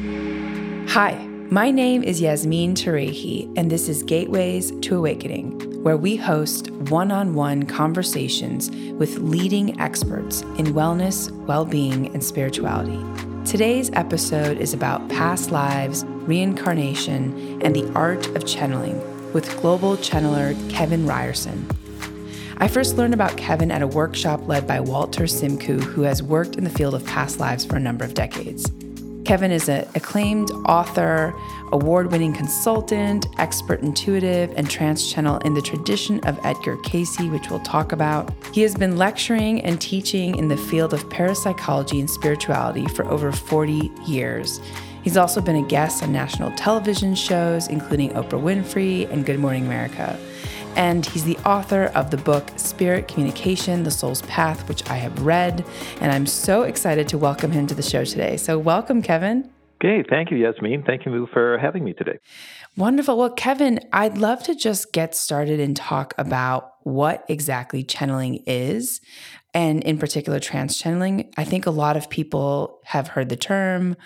Hi, my name is Yasmin Tarehi, and this is Gateways to Awakening, where we host one on one conversations with leading experts in wellness, well being, and spirituality. Today's episode is about past lives, reincarnation, and the art of channeling with global channeler Kevin Ryerson. I first learned about Kevin at a workshop led by Walter Semkiw, who has worked in the field of past lives for a number of decades. Kevin is an acclaimed author, award winning consultant, expert intuitive, and trance channel in the tradition of Edgar Cayce, which we'll talk about. He has been lecturing and teaching in the field of parapsychology and spirituality for over 40 years. He's also been a guest on national television shows, including Oprah Winfrey and Good Morning America and he's the author of the book Spirit Communication The Soul's Path, which I have read. And I'm so excited to welcome him to the show today. So, welcome, Kevin. Okay, thank you, Yasmin. Thank you for having me today. Wonderful. Well, Kevin, I'd love to just get started and talk about what exactly channeling is and in particular trance channeling. I think a lot of people have heard the term,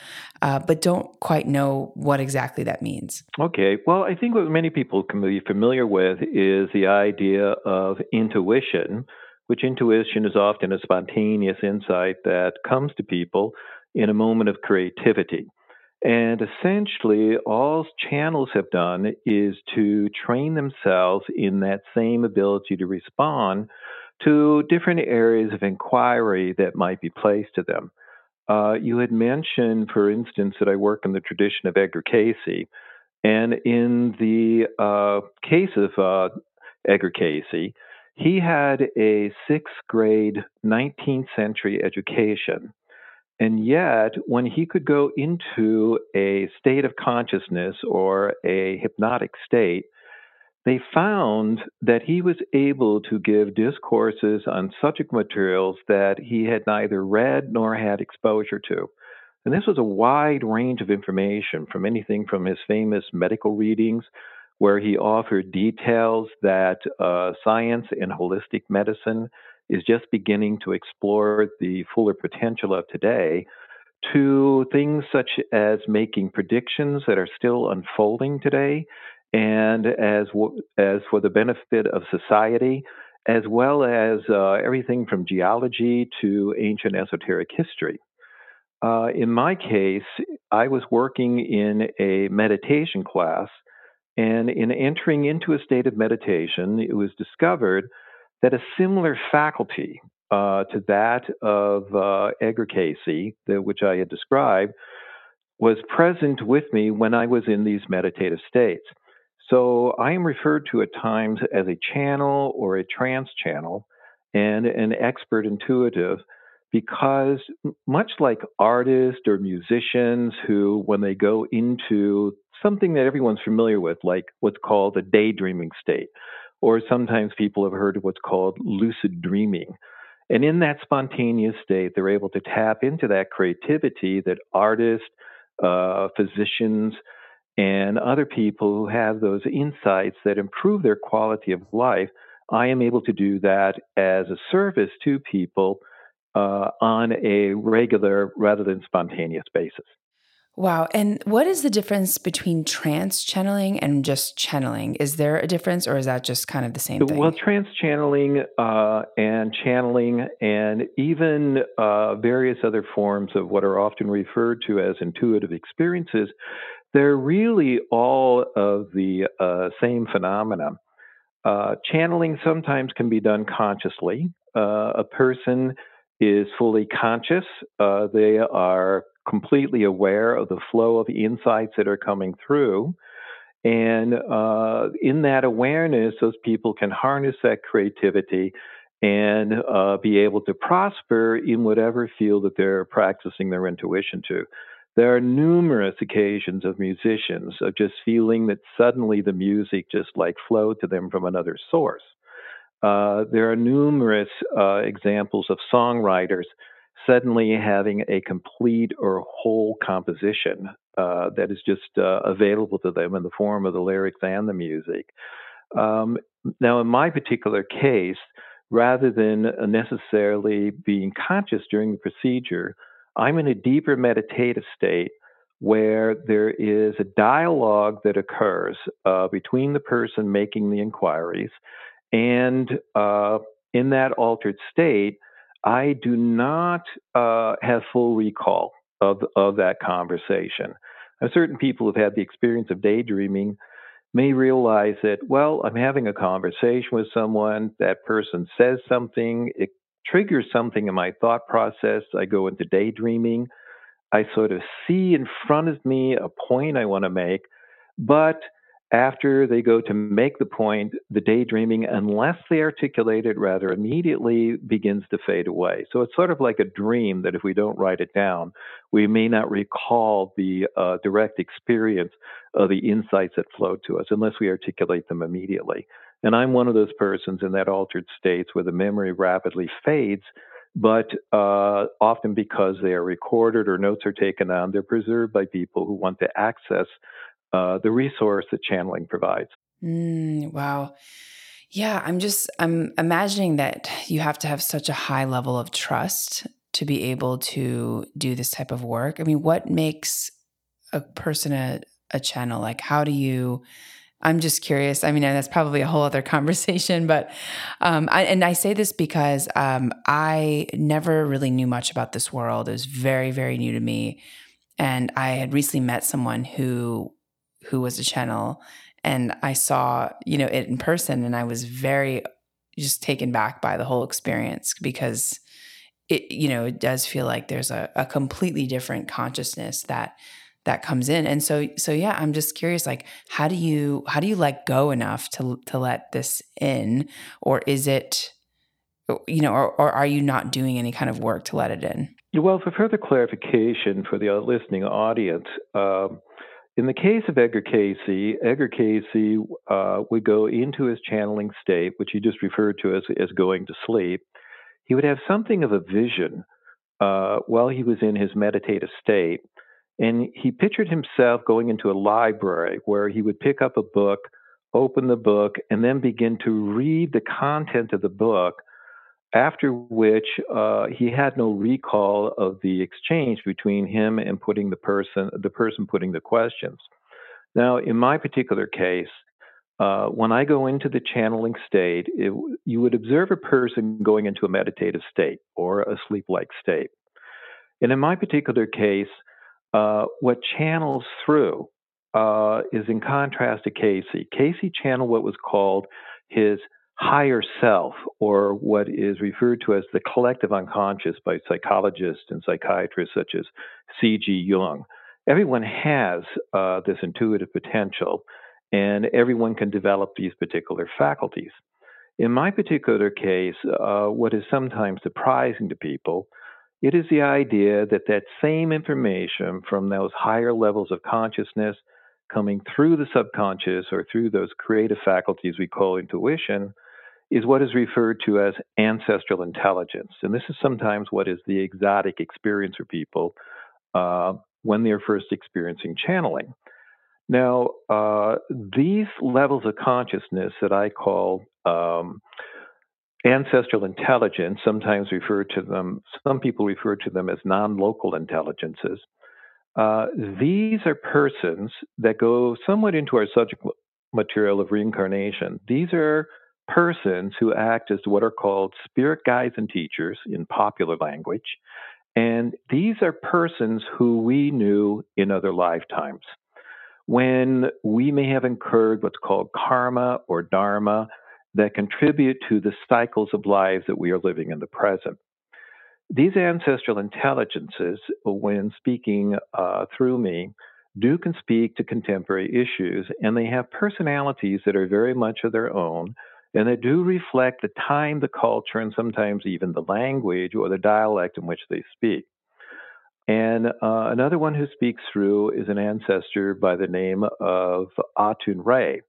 uh, but don't quite know what exactly that means. Okay. Well, I think what many people can be familiar with is the idea of intuition, which intuition is often a spontaneous insight that comes to people in a moment of creativity. And essentially, all channels have done is to train themselves in that same ability to respond to different areas of inquiry that might be placed to them. Uh, you had mentioned, for instance, that I work in the tradition of Edgar Cayce. And in the uh, case of uh, Edgar Cayce, he had a sixth grade 19th century education. And yet, when he could go into a state of consciousness or a hypnotic state, they found that he was able to give discourses on subject materials that he had neither read nor had exposure to. And this was a wide range of information from anything from his famous medical readings, where he offered details that uh, science and holistic medicine is just beginning to explore the fuller potential of today, to things such as making predictions that are still unfolding today and as as for the benefit of society, as well as uh, everything from geology to ancient esoteric history. Uh, in my case, I was working in a meditation class, and in entering into a state of meditation, it was discovered that a similar faculty uh, to that of uh, Edgar Cayce, the, which I had described, was present with me when I was in these meditative states. So I am referred to at times as a channel or a trance channel and an expert intuitive because much like artists or musicians who when they go into something that everyone's familiar with like what's called a daydreaming state or sometimes people have heard of what's called lucid dreaming. And in that spontaneous state they're able to tap into that creativity that artists uh, physicians and other people who have those insights that improve their quality of life, I am able to do that as a service to people uh, on a regular rather than spontaneous basis. Wow. And what is the difference between trance channeling and just channeling? Is there a difference or is that just kind of the same thing? Well, trance channeling uh, and channeling and even uh, various other forms of what are often referred to as intuitive experiences they're really all of the uh, same phenomena. Uh, channeling sometimes can be done consciously. Uh, a person is fully conscious, uh, they are completely aware of the flow of insights that are coming through. And uh, in that awareness, those people can harness that creativity and uh, be able to prosper in whatever field that they're practicing their intuition to. There are numerous occasions of musicians of just feeling that suddenly the music just like flowed to them from another source. Uh, there are numerous uh, examples of songwriters suddenly having a complete or whole composition uh, that is just uh, available to them in the form of the lyrics and the music. Um, now, in my particular case, rather than necessarily being conscious during the procedure, I'm in a deeper meditative state where there is a dialogue that occurs uh, between the person making the inquiries and uh, in that altered state, I do not uh, have full recall of, of that conversation. Now, certain people who've had the experience of daydreaming may realize that, well, I'm having a conversation with someone, that person says something, it triggers something in my thought process, I go into daydreaming. I sort of see in front of me a point I want to make, but after they go to make the point, the daydreaming, unless they articulate it rather immediately, begins to fade away. So it's sort of like a dream that if we don't write it down, we may not recall the uh, direct experience of the insights that flow to us unless we articulate them immediately. And I'm one of those persons in that altered states where the memory rapidly fades but uh, often because they are recorded or notes are taken on, they're preserved by people who want to access uh, the resource that channeling provides. Mm, wow. Yeah, I'm just I'm imagining that you have to have such a high level of trust to be able to do this type of work. I mean, what makes a person a, a channel? Like how do you I'm just curious. I mean, that's probably a whole other conversation, but um, I, and I say this because um, I never really knew much about this world. It was very, very new to me, and I had recently met someone who who was a channel, and I saw you know it in person, and I was very just taken back by the whole experience because it you know it does feel like there's a, a completely different consciousness that that comes in. And so so yeah i'm just curious like how do you how do you let go enough to to let this in? Or is it you know or, or are you not doing any kind of work to let it in? Well for further clarification for the listening audience um, in the case of Edgar Cayce, Edgar Cayce uh, would go into his channeling state, which he just referred to as, as going to sleep. He would have something of a vision uh, while he was in his meditative state and he pictured himself going into a library where he would pick up a book, open the book, and then begin to read the content of the book. After which uh, he had no recall of the exchange between him and putting the person, the person putting the questions. Now, in my particular case, uh, when I go into the channeling state, it, you would observe a person going into a meditative state or a sleep-like state. And in my particular case, uh, what channels through uh, is in contrast to Cayce. Cayce channeled what was called his higher self, or what is referred to as the collective unconscious by psychologists and psychiatrists such as C.G. Jung. Everyone has uh, this intuitive potential, and everyone can develop these particular faculties. In my particular case, uh, what is sometimes surprising to people it is the idea that that same information from those higher levels of consciousness coming through the subconscious or through those creative faculties we call intuition is what is referred to as ancestral intelligence. And this is sometimes what is the exotic experience for people uh, when they're first experiencing channeling. Now, uh, these levels of consciousness that I call um, ancestral intelligence, sometimes referred to them, some people refer to them as non local intelligences. Uh, these are persons that go somewhat into our subject material of reincarnation. These are persons who act as what are called spirit guides and teachers in popular language. And these are persons who we knew in other lifetimes. When we may have incurred what's called karma or dharma, that contribute to the cycles of lives that we are living in the present. These ancestral intelligences, when speaking uh, through me, do can speak to contemporary issues, and they have personalities that are very much of their own, and they do reflect the time, the culture, and sometimes even the language or the dialect in which they speak. And uh, another one who speaks through is an ancestor by the name of Atun Re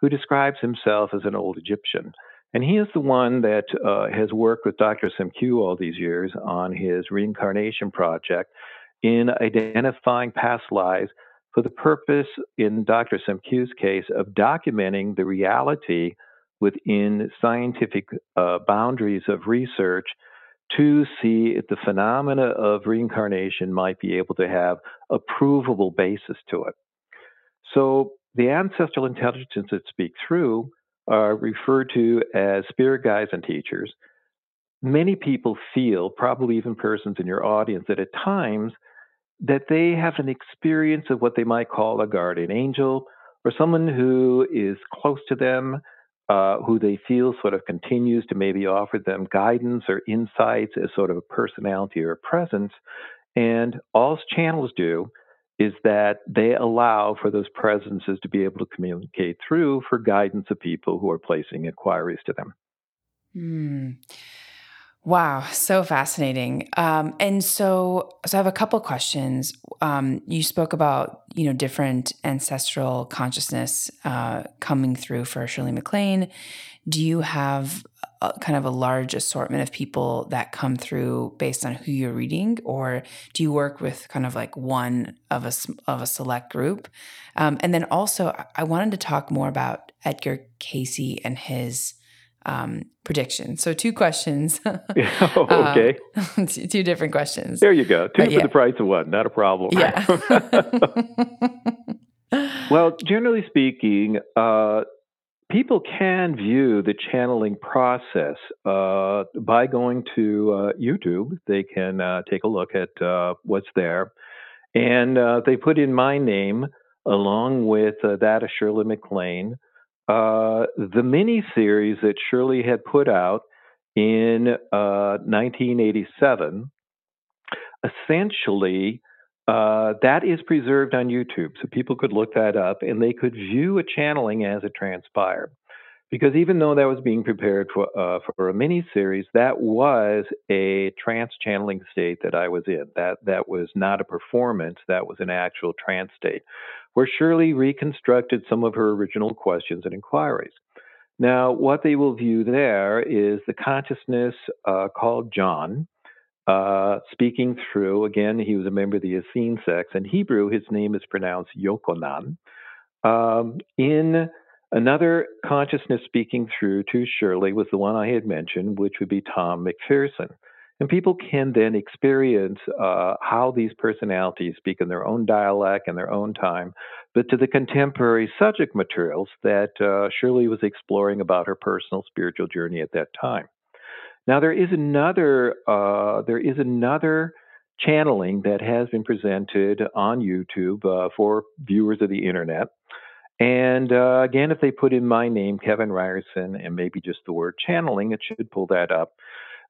who describes himself as an old Egyptian. And he is the one that uh, has worked with Dr. Semkiw all these years on his reincarnation project in identifying past lives for the purpose, in Dr. Semkiw's case, of documenting the reality within scientific uh, boundaries of research to see if the phenomena of reincarnation might be able to have a provable basis to it. So the ancestral intelligence that speak through are referred to as spirit guides and teachers. Many people feel, probably even persons in your audience, that at times that they have an experience of what they might call a guardian angel or someone who is close to them, uh, who they feel sort of continues to maybe offer them guidance or insights as sort of a personality or a presence. And all channels do is that they allow for those presences to be able to communicate through for guidance of people who are placing inquiries to them. Hmm. Wow, so fascinating. Um, and so, so I have a couple questions. Um, you spoke about you know different ancestral consciousness uh, coming through for Shirley MacLaine. Do you have a, kind of a large assortment of people that come through based on who you're reading, or do you work with kind of like one of a of a select group? Um, and then also, I wanted to talk more about Edgar Cayce and his um, prediction. So two questions. oh, okay. Um, two different questions. There you go. Two but for yeah. the price of one. Not a problem. Yeah. well, generally speaking, uh, people can view the channeling process uh, by going to uh, YouTube. They can uh, take a look at uh, what's there. And uh, they put in my name along with that of Shirley. Uh, the mini series that Shirley had put out in uh, 1987, essentially, uh, that is preserved on YouTube. So people could look that up and they could view a channeling as it transpired. Because even though that was being prepared for, uh, for a mini series, that was a trance channeling state that I was in. That, that was not a performance, that was an actual trance state where Shirley reconstructed some of her original questions and inquiries. Now, what they will view there is the consciousness uh, called John, uh, speaking through, again, he was a member of the Essene sex. In Hebrew, his name is pronounced Yokonan. Um, in another consciousness speaking through to Shirley was the one I had mentioned, which would be Tom McPherson. And people can then experience uh, how these personalities speak in their own dialect and their own time, but to the contemporary subject materials that uh, Shirley was exploring about her personal spiritual journey at that time. Now there is another uh, there is another channeling that has been presented on YouTube uh, for viewers of the internet. And uh, again, if they put in my name, Kevin Ryerson, and maybe just the word channeling, it should pull that up.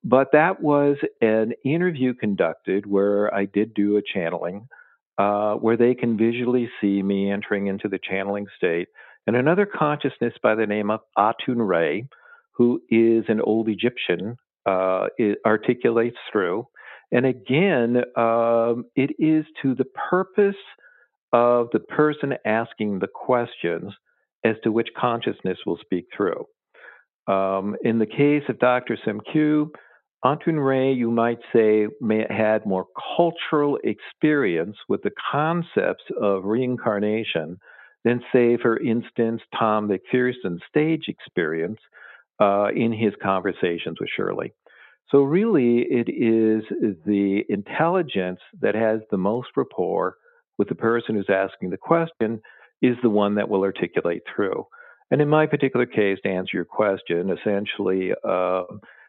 But that was an interview conducted where I did do a channeling, uh, where they can visually see me entering into the channeling state. And another consciousness by the name of Atun Re, who is an old Egyptian, uh, articulates through. And again, um, it is to the purpose of the person asking the questions as to which consciousness will speak through. Um, in the case of Dr. Semkiw, Atun Re, you might say, may, had more cultural experience with the concepts of reincarnation than, say, for instance, Tom McPherson's stage experience uh, in his conversations with Shirley. So, really, it is the intelligence that has the most rapport with the person who's asking the question is the one that will articulate through. And in my particular case, to answer your question, essentially, uh,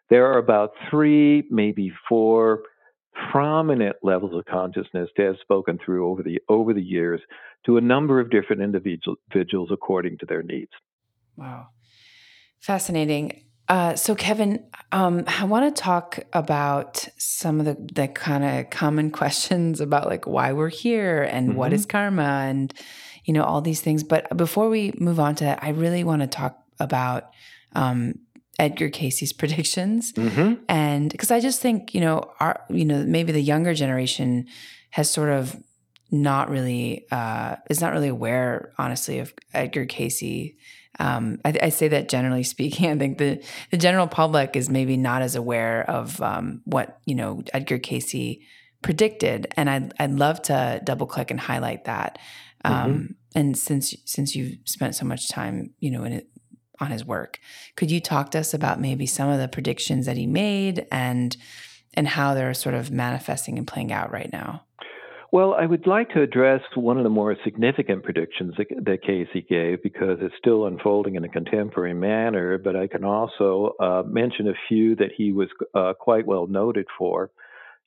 there are about three, maybe four prominent levels of consciousness that have spoken through over the over the years to a number of different individuals according to their needs. Wow, fascinating. Uh, so, Kevin, um, I want to talk about some of the, the kind of common questions about like why we're here and mm-hmm. what is karma and you know all these things. But before we move on to that, I really want to talk about um, Edgar Cayce's predictions. Mm-hmm. And because I just think, you know, our, you know, maybe the younger generation has sort of not really, uh, is not really aware, honestly, of Edgar Cayce. Um, I, I, say that generally speaking. I think the the general public is maybe not as aware of um, what you know Edgar Cayce predicted, and I'd I'd love to double click and highlight that. Mm-hmm. Um, mm-hmm. And since since you've spent so much time, you know, in it, on his work. Could you talk to us about maybe some of the predictions that he made and and how they're sort of manifesting and playing out right now? Well, I would like to address one of the more significant predictions that, that Cayce gave because it's still unfolding in a contemporary manner, but I can also uh, mention a few that he was uh, quite well noted for.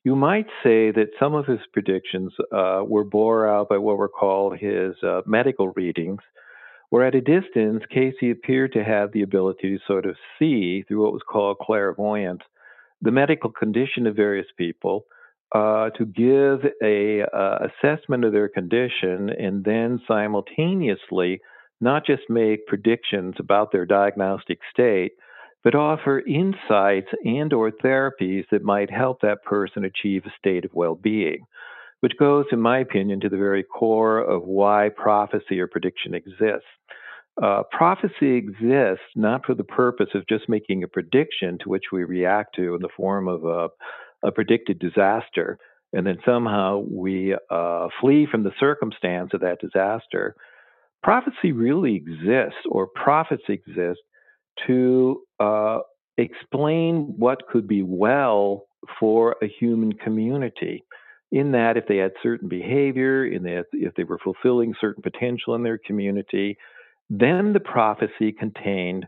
You might say that some of his predictions uh, were bore out by what were called his uh, medical readings, where at a distance, Cayce appeared to have the ability to sort of see through what was called clairvoyance the medical condition of various people uh, to give a uh, assessment of their condition and then simultaneously not just make predictions about their diagnostic state but offer insights and or therapies that might help that person achieve a state of well-being which goes in my opinion to the very core of why prophecy or prediction exists. Uh, prophecy exists not for the purpose of just making a prediction to which we react to in the form of a a predicted disaster, and then somehow we uh, flee from the circumstance of that disaster. Prophecy really exists, or prophets exist, to uh, explain what could be well for a human community. In that, if they had certain behavior, in that if they were fulfilling certain potential in their community, then the prophecy contained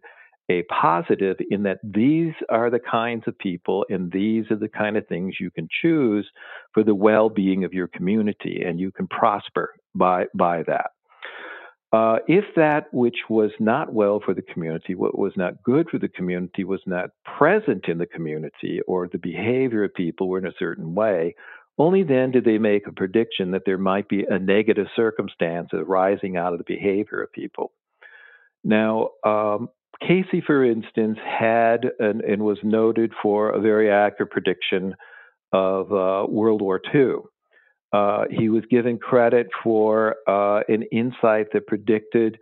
a positive in that these are the kinds of people and these are the kind of things you can choose for the well-being of your community and you can prosper by by that uh, if that which was not well for the community, what was not good for the community, was not present in the community, or the behavior of people were in a certain way, only then did they make a prediction that there might be a negative circumstance arising out of the behavior of people. Now, um, Cayce, for instance, had and, and, was noted for a very accurate prediction of uh, World War II. Uh, he was given credit for uh, an insight that predicted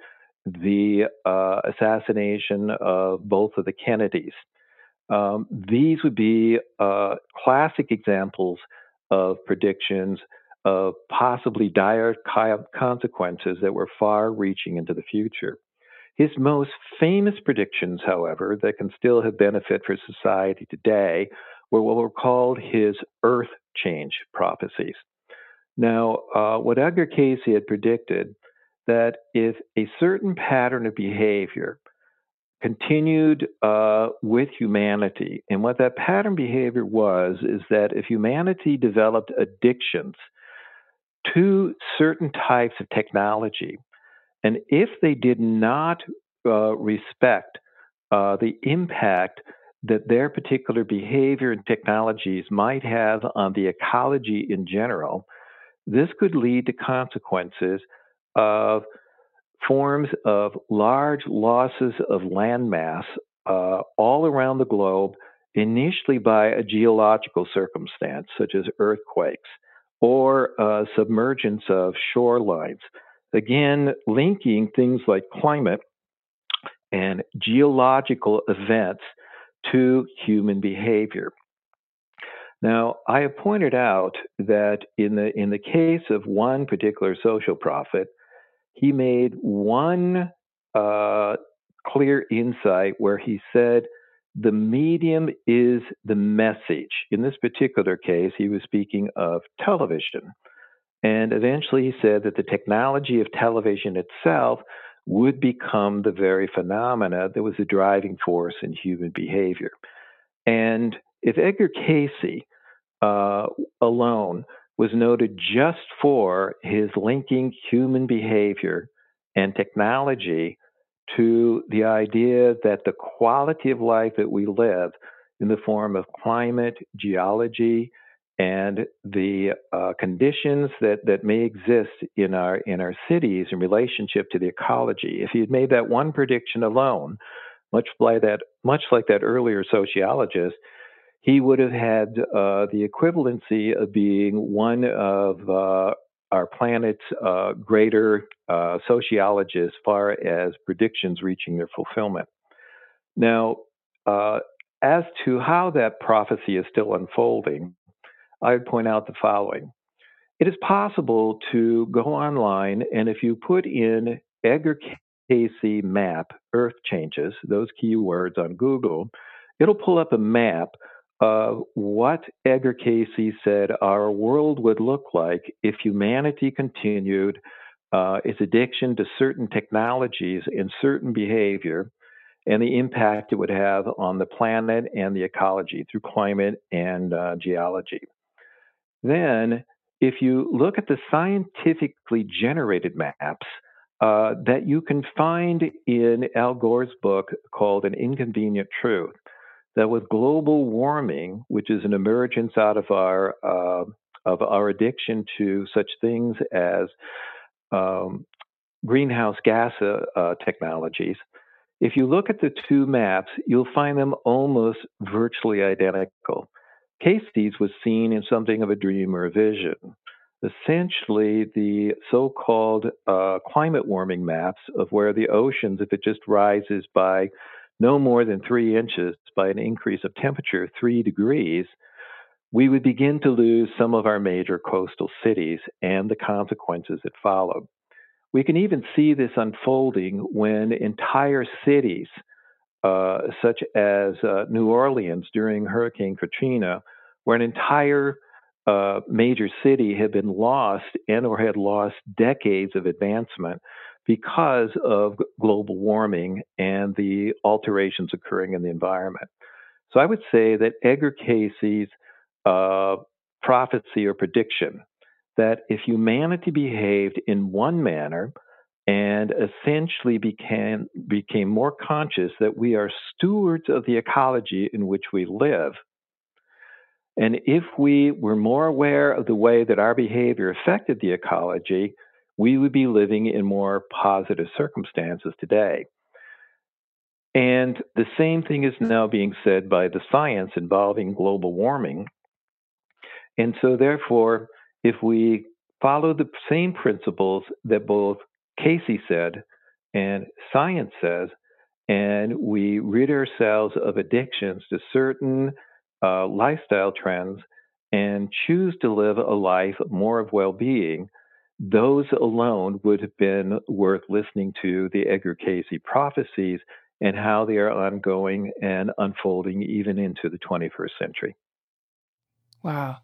the uh, assassination of both of the Kennedys. Um, these would be uh, classic examples of predictions of possibly dire consequences that were far reaching into the future. His most famous predictions, however, that can still have benefit for society today were what were called his earth change prophecies. Now, uh, what Edgar Cayce had predicted that if a certain pattern of behavior continued uh, with humanity, and what that pattern behavior was is that if humanity developed addictions to certain types of technology, and if they did not uh, respect uh, the impact that their particular behavior and technologies might have on the ecology in general, this could lead to consequences of forms of large losses of landmass uh, all around the globe, initially by a geological circumstance, such as earthquakes or uh, submergence of shorelines. Again, linking things like climate and geological events to human behavior. Now, I have pointed out that in the in the case of one particular social prophet, he made one uh, clear insight where he said the medium is the message. In this particular case, he was speaking of television. And eventually he said that the technology of television itself would become the very phenomena that was the driving force in human behavior. And if Edgar Cayce uh, alone was noted just for his linking human behavior and technology to the idea that the quality of life that we live in the form of climate, geology, and the uh, conditions that, that may exist in our in our cities in relationship to the ecology. If he had made that one prediction alone, much like that much like that earlier sociologist, he would have had uh, the equivalency of being one of uh, our planet's uh, greater uh, sociologists, far as predictions reaching their fulfillment. Now, uh, as to how that prophecy is still unfolding, I would point out the following. It is possible to go online and if you put in Edgar Cayce map, Earth changes, those keywords on Google, it'll pull up a map of what Edgar Cayce said our world would look like if humanity continued uh, its addiction to certain technologies and certain behavior and the impact it would have on the planet and the ecology through climate and uh, geology. Then, if you look at the scientifically generated maps uh, that you can find in Al Gore's book called An Inconvenient Truth, that with global warming, which is an emergence out of our uh, of our addiction to such things as um, greenhouse gas uh, uh, technologies, if you look at the two maps, you'll find them almost virtually identical. Cayce's was seen in something of a dream or a vision. Essentially, the so called uh, climate warming maps of where the oceans, if it just rises by no more than three inches by an increase of temperature three degrees, we would begin to lose some of our major coastal cities and the consequences that followed. We can even see this unfolding when entire cities, such as uh, New Orleans during Hurricane Katrina, where an entire uh, major city had been lost and or had lost decades of advancement because of global warming and the alterations occurring in the environment. So I would say that Edgar Cayce's uh, prophecy or prediction that if humanity behaved in one manner and essentially became, became more conscious that we are stewards of the ecology in which we live, and if we were more aware of the way that our behavior affected the ecology, we would be living in more positive circumstances today. And the same thing is now being said by the science involving global warming. And so, therefore, if we follow the same principles that both Cayce said and science says, and we rid ourselves of addictions to certain uh, lifestyle trends and choose to live a life more of well being, those alone would have been worth listening to the Edgar Cayce prophecies and how they are ongoing and unfolding even into the 21st century. Wow.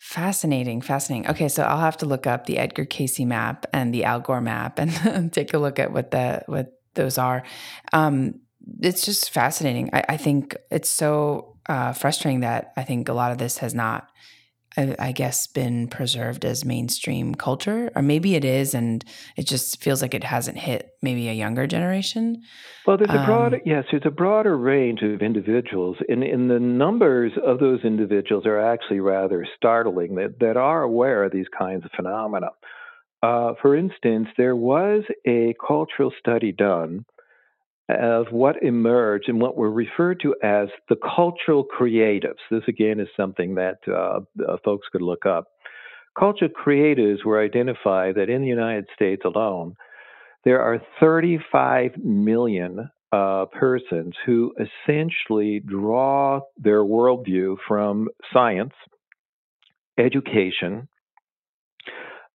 Fascinating, fascinating. Okay, so I'll have to look up the Edgar Cayce map and the Al Gore map and take a look at what the what those are. Um, it's just fascinating. I, I think it's so uh, frustrating that I think a lot of this has not I, I, guess, been preserved as mainstream culture, or maybe it is, and it just feels like it hasn't hit maybe a younger generation. Well, there's a broader um, yes, there's a broader range of individuals, and in the numbers of those individuals are actually rather startling that that are aware of these kinds of phenomena. Uh, for instance, there was a cultural study done of what emerged and what were referred to as the cultural creatives. This, again, is something that uh, uh, folks could look up. Cultural creatives were identified that in the United States alone, there are 35 million uh, persons who essentially draw their worldview from science, education,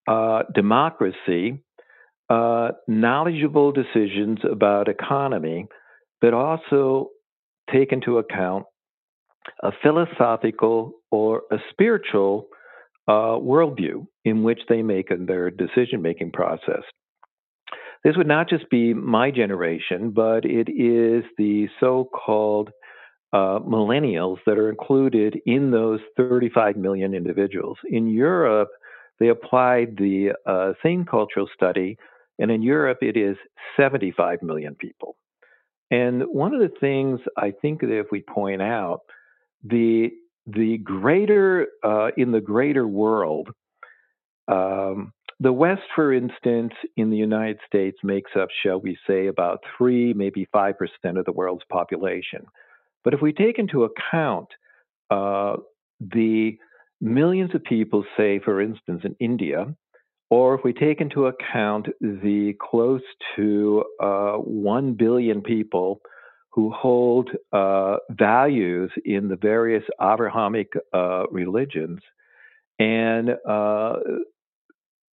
uh, democracy, uh, knowledgeable decisions about economy, but also take into account a philosophical or a spiritual uh, worldview in which they make in their decision making process. This would not just be my generation, but it is the so called uh, millennials that are included in those 35 million individuals. In Europe, they applied the uh, same cultural study and in Europe, it is 75 million people. And one of the things I think that if we point out, the the greater uh, in the greater world, um, the West, for instance, in the United States makes up, shall we say, about three, maybe five percent of the world's population. But if we take into account uh, the millions of people, say, for instance, in India, or if we take into account the close to uh, 1 billion people who hold uh, values in the various Abrahamic uh, religions, and uh,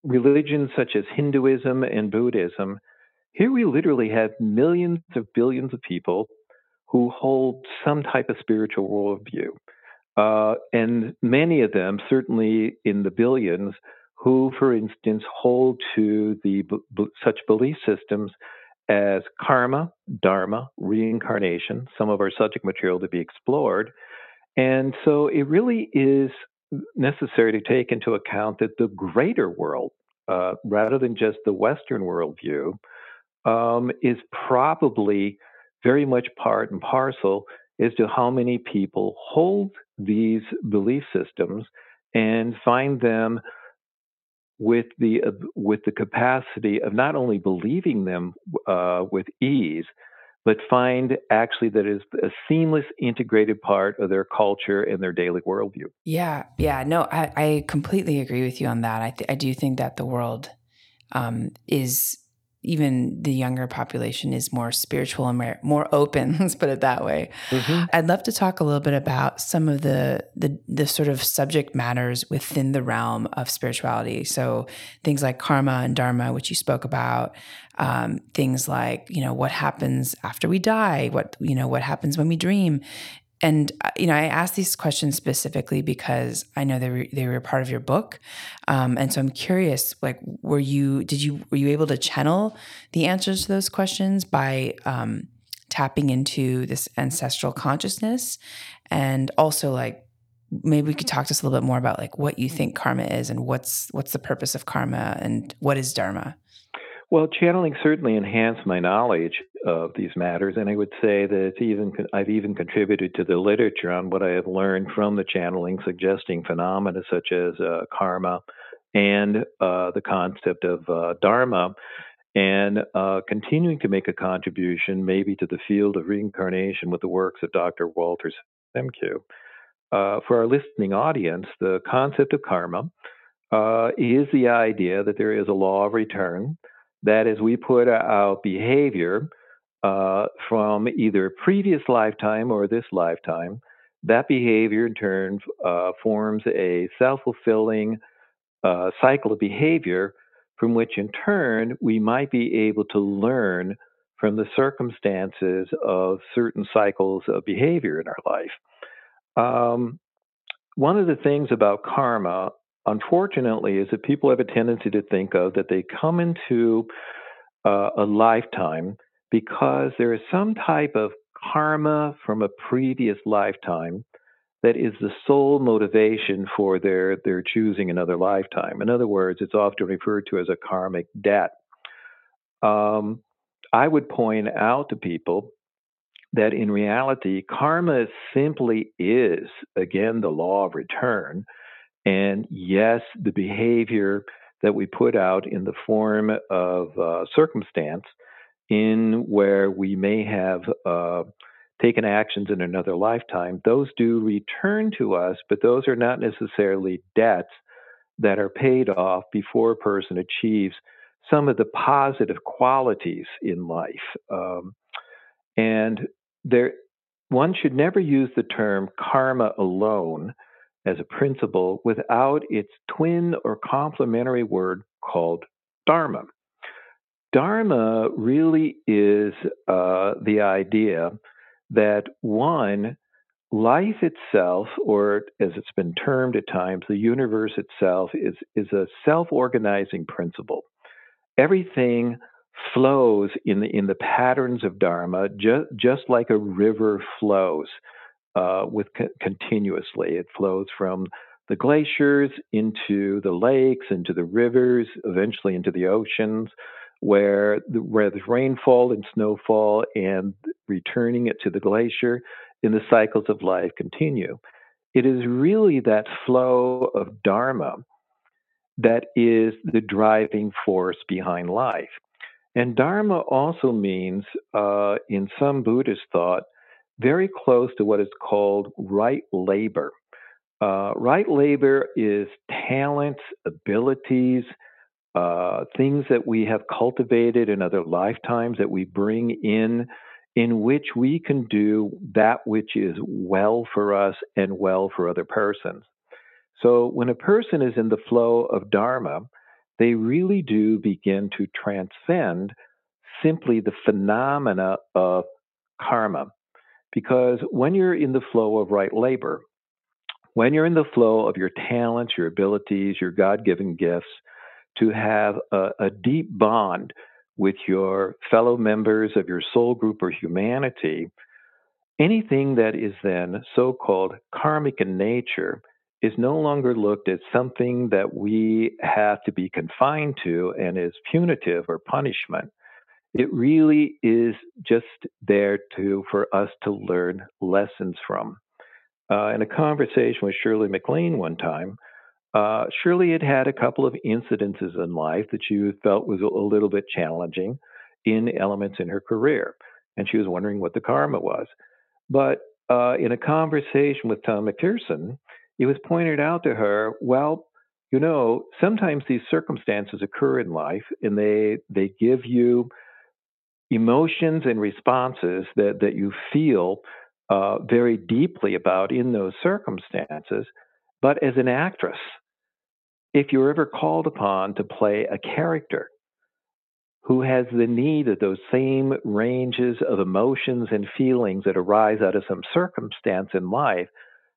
religions such as Hinduism and Buddhism, here we literally have millions of billions of people who hold some type of spiritual worldview. Uh, and many of them, certainly in the billions, who, for instance, hold to the such belief systems as karma, dharma, reincarnation, some of our subject material to be explored. And so it really is necessary to take into account that the greater world, uh, rather than just the Western worldview, um, is probably very much part and parcel as to how many people hold these belief systems and find them with the uh, with the capacity of not only believing them uh, with ease, but find actually that is a seamless, integrated part of their culture and their daily worldview. Yeah, yeah, no, I, I completely agree with you on that. I th- I do think that the world um, is even the younger population is more spiritual and more open. Let's put it that way. Mm-hmm. I'd love to talk a little bit about some of the, the the sort of subject matters within the realm of spirituality. So things like karma and dharma, which you spoke about. Um, things like you know what happens after we die, what you know what happens when we dream, and uh, you know, I asked these questions specifically because I know they were they were part of your book, um, and so I'm curious. Like, were you did you were you able to channel the answers to those questions by um, tapping into this ancestral consciousness, and also like maybe we could talk to us a little bit more about like what you think karma is and what's what's the purpose of karma and what is dharma. Well, channeling certainly enhanced my knowledge of these matters, and I would say that even I've even contributed to the literature on what I have learned from the channeling, suggesting phenomena such as uh, karma and uh, the concept of uh, dharma, and uh, continuing to make a contribution maybe to the field of reincarnation with the works of Dr. Walter Semkiw. Uh, for our listening audience, the concept of karma uh, is the idea that there is a law of return that is, we put our behavior uh, from either previous lifetime or this lifetime. That behavior, in turn, uh, forms a self fulfilling uh, cycle of behavior from which, in turn, we might be able to learn from the circumstances of certain cycles of behavior in our life. Um, one of the things about karma unfortunately, is that people have a tendency to think of that they come into uh, a lifetime because there is some type of karma from a previous lifetime that is the sole motivation for their, their choosing another lifetime. In other words, it's often referred to as a karmic debt. Um, I would point out to people that in reality, karma simply is, again, the law of return. And yes, the behavior that we put out in the form of uh, circumstance, in where we may have uh, taken actions in another lifetime, those do return to us, but those are not necessarily debts that are paid off before a person achieves some of the positive qualities in life. Um, and there, one should never use the term karma alone as a principle without its twin or complementary word called dharma. Dharma really is uh, the idea that one, life itself, or as it's been termed at times, the universe itself, is, is a self organizing principle. Everything flows in the, in the patterns of Dharma, ju- just like a river flows uh, with co- continuously. It flows from the glaciers into the lakes, into the rivers, eventually into the oceans, where the, where there's rainfall and snowfall, and returning it to the glacier, in the cycles of life continue. It is really that flow of dharma that is the driving force behind life. And dharma also means, uh, in some Buddhist thought, very close to what is called right labor. Uh, right labor is talents, abilities, uh, things that we have cultivated in other lifetimes that we bring in, in which we can do that which is well for us and well for other persons. So when a person is in the flow of Dharma, they really do begin to transcend simply the phenomena of karma. Because when you're in the flow of right labor, when you're in the flow of your talents, your abilities, your God given gifts, to have a, a deep bond with your fellow members of your soul group or humanity, anything that is then so called karmic in nature is no longer looked as something that we have to be confined to and is punitive or punishment. It really is just there to for us to learn lessons from. Uh, in a conversation with Shirley MacLaine one time, uh, Shirley had had a couple of incidences in life that she felt was a little bit challenging in elements in her career, and she was wondering what the karma was. But uh, in a conversation with Tom McPherson, it was pointed out to her, well, you know, sometimes these circumstances occur in life, and they they give you emotions and responses that that you feel uh, very deeply about in those circumstances. But as an actress, if you're ever called upon to play a character who has the need of those same ranges of emotions and feelings that arise out of some circumstance in life,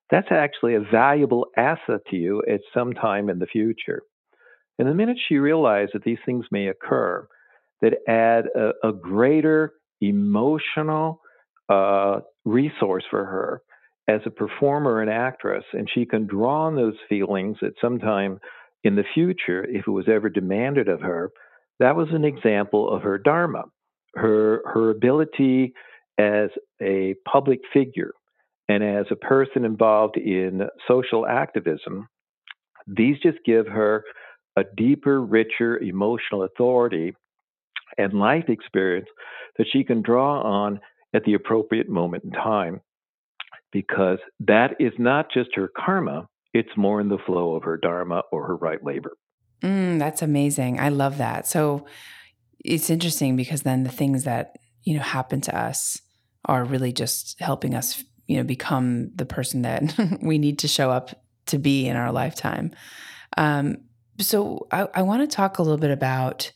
that's actually a valuable asset to you at some time in the future. And the minute she realized that these things may occur, that add a, a greater emotional uh, resource for her as a performer and actress, and she can draw on those feelings at some time in the future if it was ever demanded of her. That was an mm-hmm. example of her dharma, her her ability as a public figure and as a person involved in social activism. These just give her a deeper, richer emotional authority and life experience that she can draw on at the appropriate moment in time. Because that is not just her karma, it's more in the flow of her dharma or her right labor. Mm, that's amazing. I love that. So it's interesting because then the things that, you know, happen to us are really just helping us, you know, become the person that we need to show up to be in our lifetime. Um, so I, I want to talk a little bit about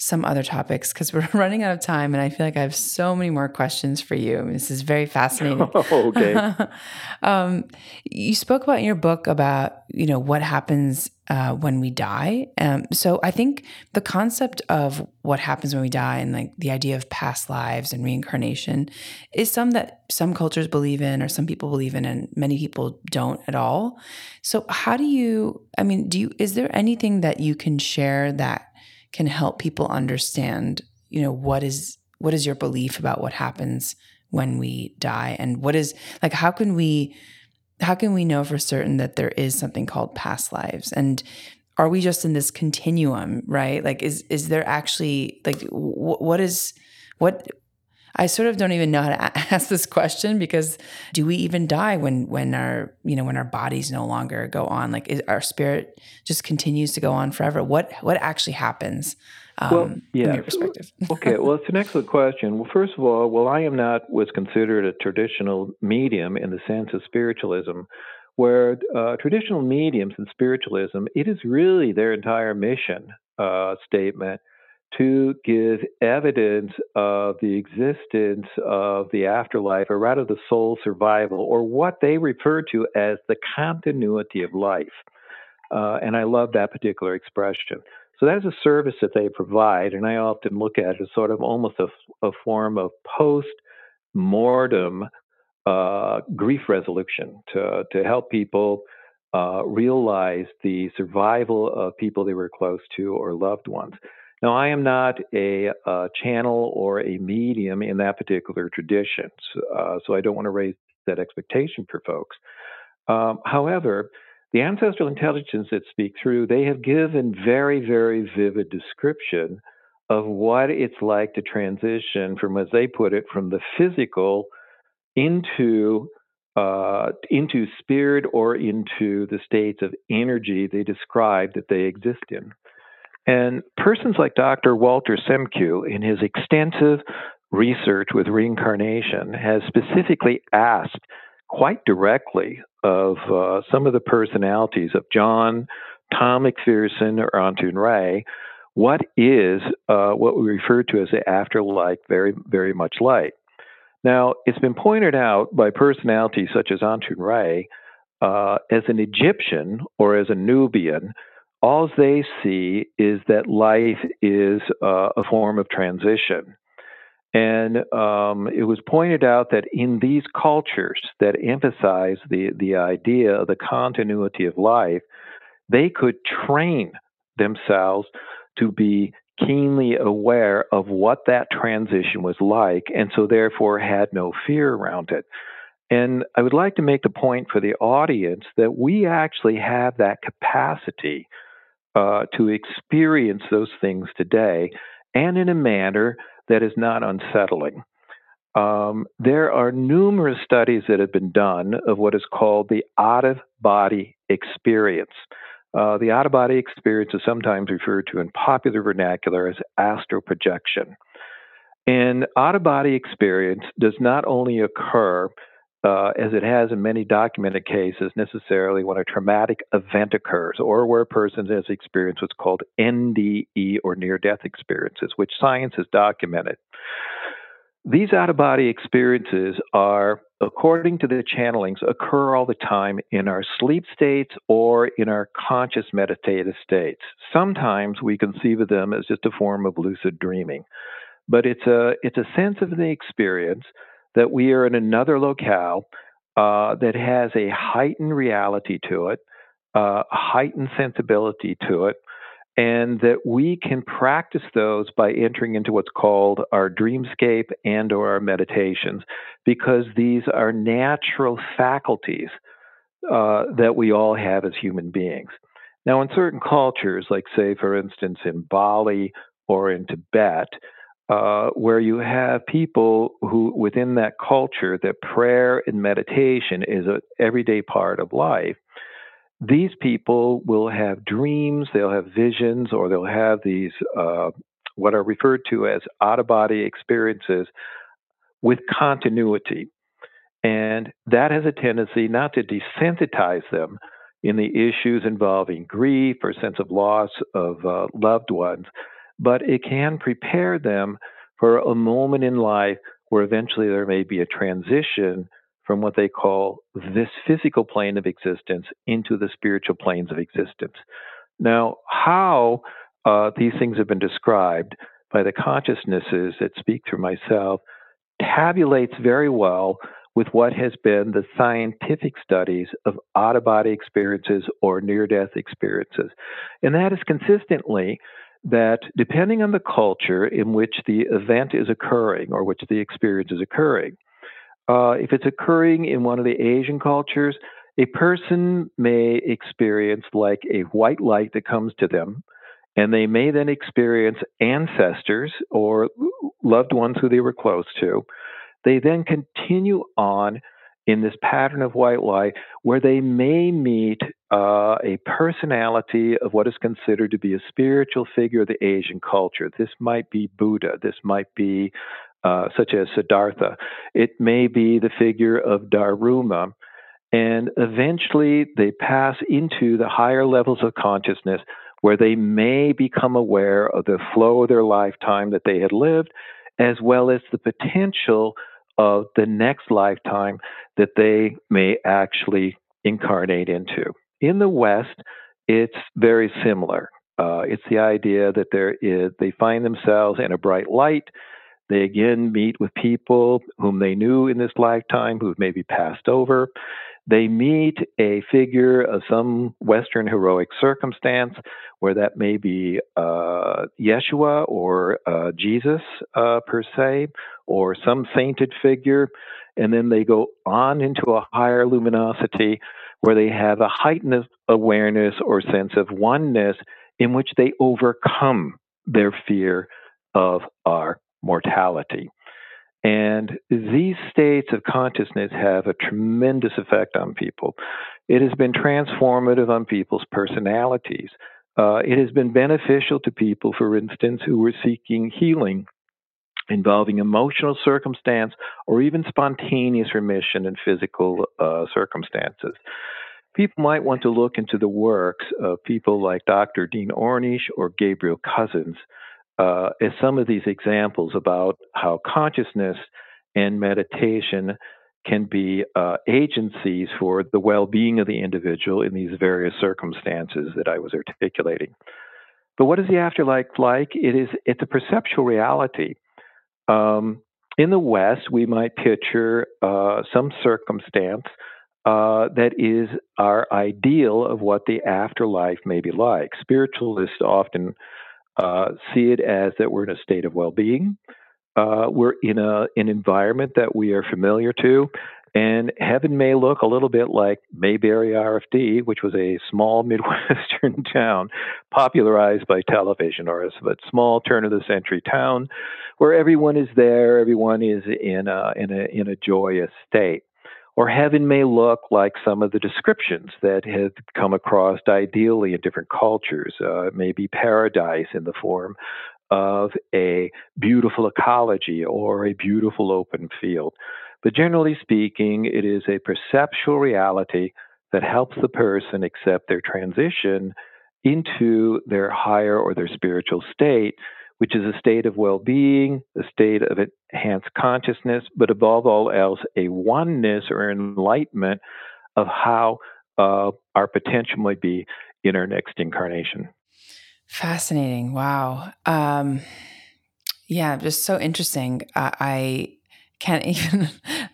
some other topics because we're running out of time and I feel like I have so many more questions for you. This is very fascinating. Oh, okay. um, you spoke about in your book about, you know, what happens uh, when we die. Um, so I think the concept of what happens when we die and like the idea of past lives and reincarnation is some that some cultures believe in or some people believe in and many people don't at all. So how do you, I mean, do you, is there anything that you can share that can help people understand, you know, what is what is your belief about what happens when we die? And what is like how can we how can we know for certain that there is something called past lives? And are we just in this continuum right? Like is is there actually like what is what I sort of don't even know how to ask this question because do we even die when when our you know when our bodies no longer go on? Like is our spirit just continues to go on forever? What what actually happens? Um, well, yeah. From your perspective. okay, well, it's an excellent question. Well, first of all, well, I am not what's considered a traditional medium in the sense of spiritualism, where uh, traditional mediums and spiritualism, it is really their entire mission uh, statement to give evidence of the existence of the afterlife, or rather the soul survival, or what they refer to as the continuity of life. Uh, and I love that particular expression. So that is a service that they provide, and I often look at it as sort of almost a, a form of post mortem uh, grief resolution to, to help people uh, realize the survival of people they were close to or loved ones. Now, I am not a, a channel or a medium in that particular tradition, uh, so I don't want to raise that expectation for folks. Um, however, the ancestral intelligence that speak through, they have given very, very vivid description of what it's like to transition from, as they put it, from the physical into uh, into spirit or into the states of energy they describe that they exist in. And persons like Dr. Walter Semkiw, in his extensive research with reincarnation, has specifically asked quite directly of uh, some of the personalities of John, Tom McPherson, or Atun Re, what is uh, what we refer to as the afterlife very, very much like. Now, it's been pointed out by personalities such as Atun Re uh, as an Egyptian or as a Nubian, all they see is that life is uh, a form of transition. And um, it was pointed out that in these cultures that emphasize the, the idea of the continuity of life, they could train themselves to be keenly aware of what that transition was like, and so therefore had no fear around it. And I would like to make the point for the audience that we actually have that capacity uh, to experience those things today and in a manner that is not unsettling. Um, there are numerous studies that have been done of what is called the out of body experience. Uh, the out of body experience is sometimes referred to in popular vernacular as astral projection. And out of body experience does not only occur, uh, as it has in many documented cases, necessarily when a traumatic event occurs or where a person has experienced what's called NDE or near death experiences, which science has documented. These out of body experiences are, according to the channelings, occur all the time in our sleep states or in our conscious meditative states. Sometimes we conceive of them as just a form of lucid dreaming, but it's a it's a sense of the experience that we are in another locale uh, that has a heightened reality to it, uh, a heightened sensibility to it, and that we can practice those by entering into what's called our dreamscape and or our meditations because these are natural faculties uh, that we all have as human beings. Now in certain cultures like say for instance in bali or in tibet uh, where you have people who within that culture that prayer and meditation is an everyday part of life these people will have dreams, they'll have visions, or they'll have these uh, what are referred to as out of body experiences with continuity. And that has a tendency not to desensitize them in the issues involving grief or sense of loss of uh, loved ones, but it can prepare them for a moment in life where eventually there may be a transition from what they call this physical plane of existence into the spiritual planes of existence. Now, how uh, these things have been described by the consciousnesses that speak through myself tabulates very well with what has been the scientific studies of out of body experiences or near death experiences. And that is consistently that depending on the culture in which the event is occurring or which the experience is occurring, uh, if it's occurring in one of the Asian cultures, a person may experience like a white light that comes to them, and they may then experience ancestors or loved ones who they were close to. They then continue on in this pattern of white light where they may meet uh, a personality of what is considered to be a spiritual figure of the Asian culture. This might be Buddha, this might be uh, such as Siddhartha. It may be the figure of Daruma. And eventually they pass into the higher levels of consciousness where they may become aware of the flow of their lifetime that they had lived, as well as the potential of the next lifetime that they may actually incarnate into. In the West, it's very similar. Uh, it's the idea that there is, they find themselves in a bright light they again meet with people whom they knew in this lifetime who've maybe passed over. They meet a figure of some Western heroic circumstance, where that may be uh, Yeshua or uh, Jesus uh, per se, or some sainted figure. And then they go on into a higher luminosity where they have a heightened awareness or sense of oneness in which they overcome their fear of our mortality. And these states of consciousness have a tremendous effect on people. It has been transformative on people's personalities. Uh, it has been beneficial to people, for instance, who were seeking healing involving emotional circumstance or even spontaneous remission in physical uh, circumstances. People might want to look into the works of people like Dr. Dean Ornish or Gabriel Cousens, uh, is some of these examples about how consciousness and meditation can be uh, agencies for the well being of the individual in these various circumstances that I was articulating. But what is the afterlife like? It is it's a perceptual reality. Um, in the West, we might picture uh, some circumstance uh, that is our ideal of what the afterlife may be like. Spiritualists often uh, see it as that we're in a state of well-being. Uh, we're in a an environment that we are familiar to, and heaven may look a little bit like Mayberry RFD, which was a small Midwestern town popularized by television, or a small turn of the century town where everyone is there, everyone is in a, in a, in a joyous state. Or heaven may look like some of the descriptions that have come across ideally in different cultures. Uh, it may be paradise in the form of a beautiful ecology or a beautiful open field. But generally speaking, it is a perceptual reality that helps the person accept their transition into their higher or their spiritual state, which is a state of well being, a state of enhanced consciousness, but above all else, a oneness or enlightenment of how uh, our potential might be in our next incarnation. Fascinating. Wow. Um, yeah, just so interesting. Uh, I can't even,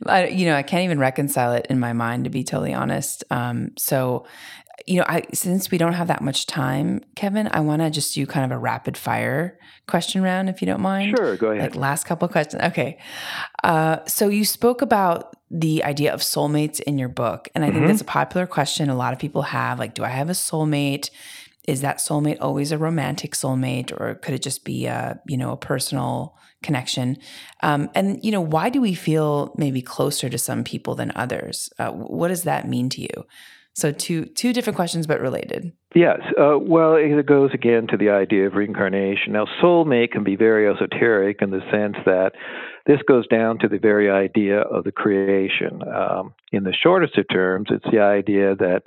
I, you know, I can't even reconcile it in my mind to be totally honest. Um, so, you know, I since we don't have that much time, Kevin, I want to just do kind of a rapid fire question round, if you don't mind. Sure, go ahead. Like last couple questions. Okay. Uh, so you spoke about the idea of soulmates in your book, and I mm-hmm. think that's a popular question a lot of people have. Like, do I have a soulmate? Is that soulmate always a romantic soulmate, or could it just be a you know a personal connection. Um, and, you know, why do we feel maybe closer to some people than others? Uh, what does that mean to you? So, two two different questions, but related. Yes. Uh, well, it goes again to the idea of reincarnation. Now, soulmate can be very esoteric in the sense that this goes down to the very idea of the creation. Um, in the shortest of terms, it's the idea that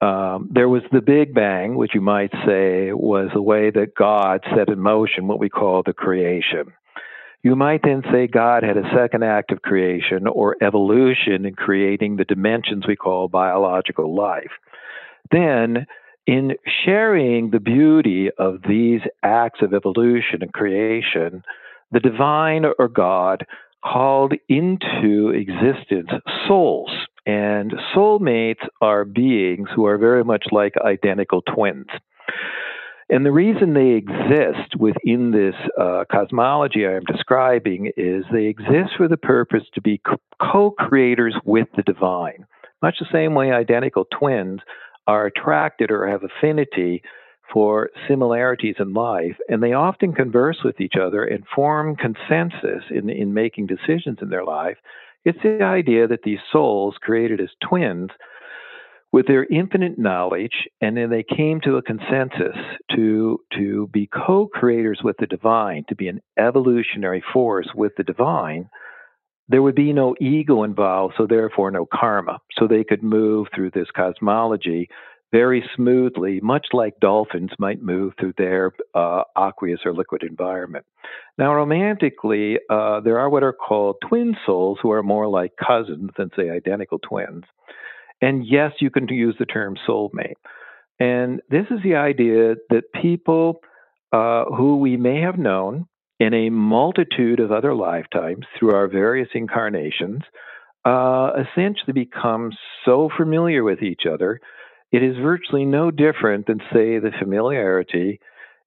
um, there was the Big Bang, which you might say was the way that God set in motion what we call the creation. You might then say God had a second act of creation or evolution in creating the dimensions we call biological life. Then, in sharing the beauty of these acts of evolution and creation, the divine or God called into existence souls. And soulmates are beings who are very much like identical twins. And the reason they exist within this uh, cosmology I am describing is they exist for the purpose to be co creators with the divine. Much the same way identical twins are attracted or have affinity for similarities in life, and they often converse with each other and form consensus in, in making decisions in their life. It's the idea that these souls, created as twins, with their infinite knowledge, and then they came to a consensus to, to be co creators with the divine, to be an evolutionary force with the divine, there would be no ego involved, so therefore no karma. So they could move through this cosmology very smoothly, much like dolphins might move through their uh, aqueous or liquid environment. Now, romantically, uh, there are what are called twin souls who are more like cousins than, say, identical twins. And yes, you can use the term soulmate. And this is the idea that people uh, who we may have known in a multitude of other lifetimes through our various incarnations uh, essentially become so familiar with each other, it is virtually no different than, say, the familiarity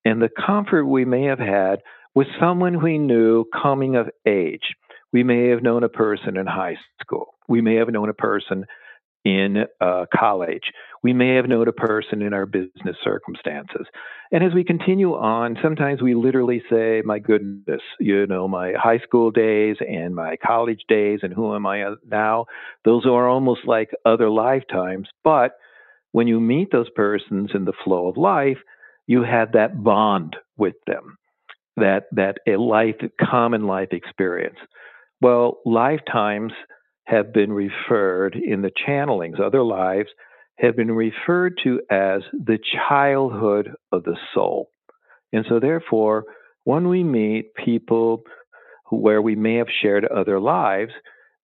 and the comfort we may have had with someone we knew coming of age. We may have known a person in high school. We may have known a person in uh, college. We may have known a person in our business circumstances. And as we continue on, sometimes we literally say, My goodness, you know, my high school days and my college days, and who am I now? Those are almost like other lifetimes. But when you meet those persons in the flow of life, you have that bond with them, that, that a life, common life experience. Well, lifetimes have been referred in the channelings, other lives have been referred to as the childhood of the soul. And so, therefore, when we meet people where we may have shared other lives,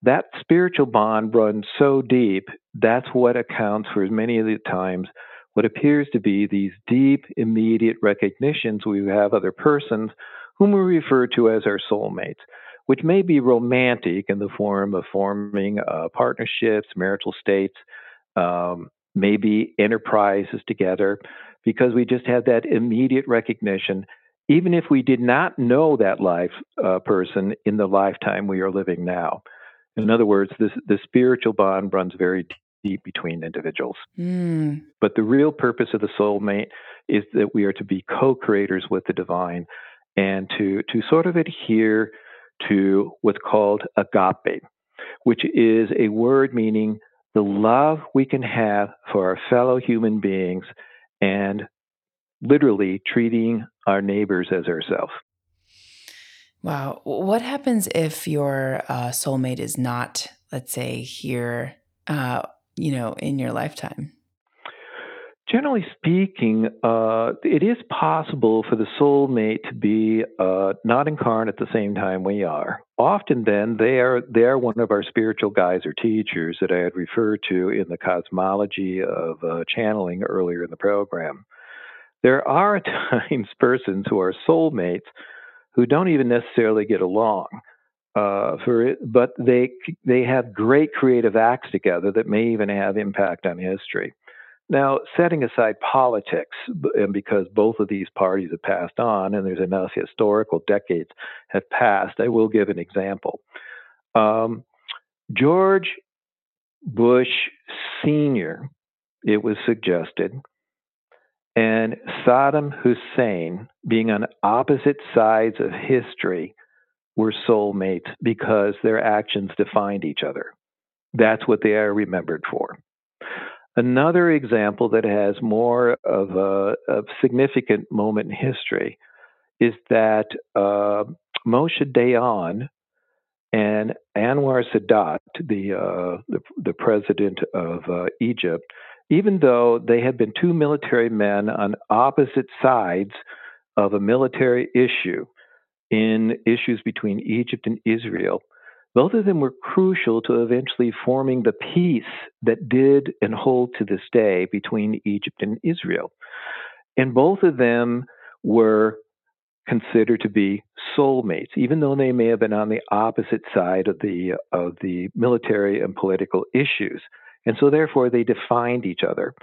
that spiritual bond runs so deep, that's what accounts for many of the times what appears to be these deep, immediate recognitions we have other persons whom we refer to as our soulmates, which may be romantic in the form of forming uh, partnerships, marital states, um, maybe enterprises together, because we just have that immediate recognition, even if we did not know that life uh, person in the lifetime we are living now. In other words, this, the spiritual bond runs very deep between individuals. Mm. But the real purpose of the soulmate is that we are to be co-creators with the divine and to, to sort of adhere to what's called agape, which is a word meaning the love we can have for our fellow human beings and literally treating our neighbors as ourselves. Wow. What happens if your uh, soulmate is not, let's say, here, uh, you know, in your lifetime? Generally speaking, uh, it is possible for the soulmate to be uh, not incarnate at the same time we are. Often, then they are they are one of our spiritual guides or teachers that I had referred to in the cosmology of uh, channeling earlier in the program. There are times persons who are soulmates who don't even necessarily get along. Uh, for it, but they they have great creative acts together that may even have impact on history. Now, setting aside politics, and because both of these parties have passed on, and there's enough historical decades have passed, I will give an example. Um, George Bush Sr., it was suggested, and Saddam Hussein, being on opposite sides of history, were soulmates because their actions defined each other. That's what they are remembered for. Another example that has more of a, a significant moment in history is that uh, Moshe Dayan and Anwar Sadat, the, uh, the, the, president of uh, Egypt, even though they had been two military men on opposite sides of a military issue in issues between Egypt and Israel, both of them were crucial to eventually forming the peace that did and hold to this day between Egypt and Israel. And both of them were considered to be soulmates, even though they may have been on the opposite side of the of the military and political issues. And so, therefore, they defined each other.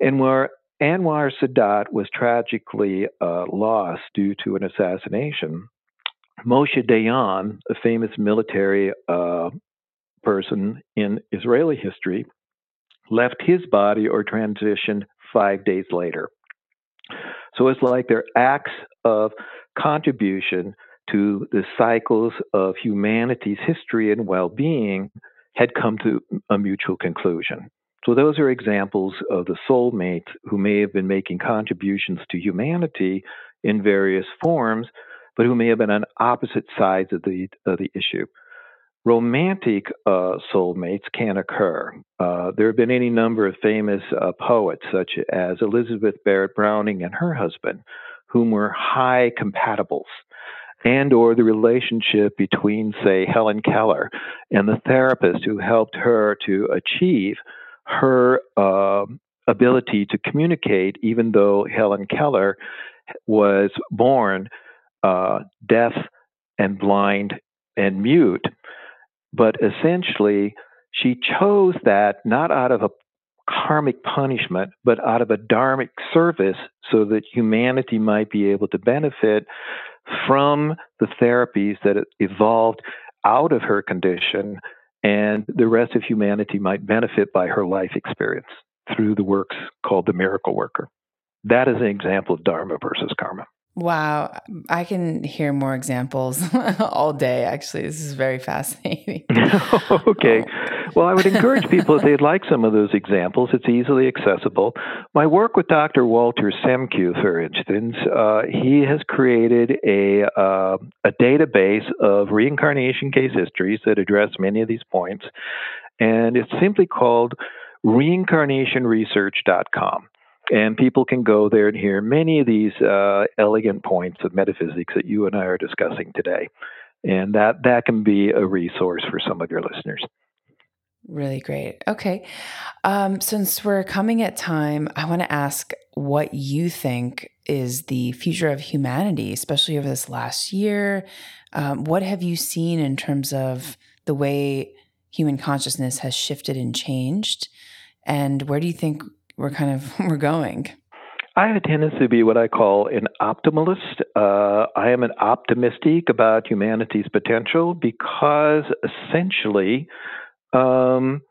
And where Anwar Sadat was tragically uh, lost due to an assassination, Moshe Dayan, a famous military uh, person in Israeli history, left his body or transitioned five days later. So it's like their acts of contribution to the cycles of humanity's history and well being had come to a mutual conclusion. So, those are examples of the soulmates who may have been making contributions to humanity in various forms, but who may have been on opposite sides of the, of the issue. Romantic uh, soulmates can occur. Uh, there have been any number of famous uh, poets, such as Elizabeth Barrett Browning and her husband, whom were high compatibles and or the relationship between say Helen Keller and the therapist who helped her to achieve her uh, ability to communicate even though Helen Keller was born uh, deaf and blind and mute but essentially she chose that not out of a karmic punishment, but out of a dharmic service so that humanity might be able to benefit from the therapies that evolved out of her condition, and the rest of humanity might benefit by her life experience through the works called the miracle worker. That is an example of dharma versus karma. Wow, I can hear more examples all day. Actually, this is very fascinating. okay. Well, I would encourage people if they'd like some of those examples, it's easily accessible. My work with Dr. Walter Semkiw, for instance, uh, he has created a, uh, a database of reincarnation case histories that address many of these points, and it's simply called reincarnationresearch.com. And people can go there and hear many of these uh, elegant points of metaphysics that you and I are discussing today. And that, that can be a resource for some of your listeners. Really great. Okay. Um, since we're coming at time, I want to ask what you think is the future of humanity, especially over this last year. Um, what have you seen in terms of the way human consciousness has shifted and changed? And where do you think we're kind of we're going? I have a tendency to be what I call an optimalist. Uh, I am an optimistic about humanity's potential because essentially, um,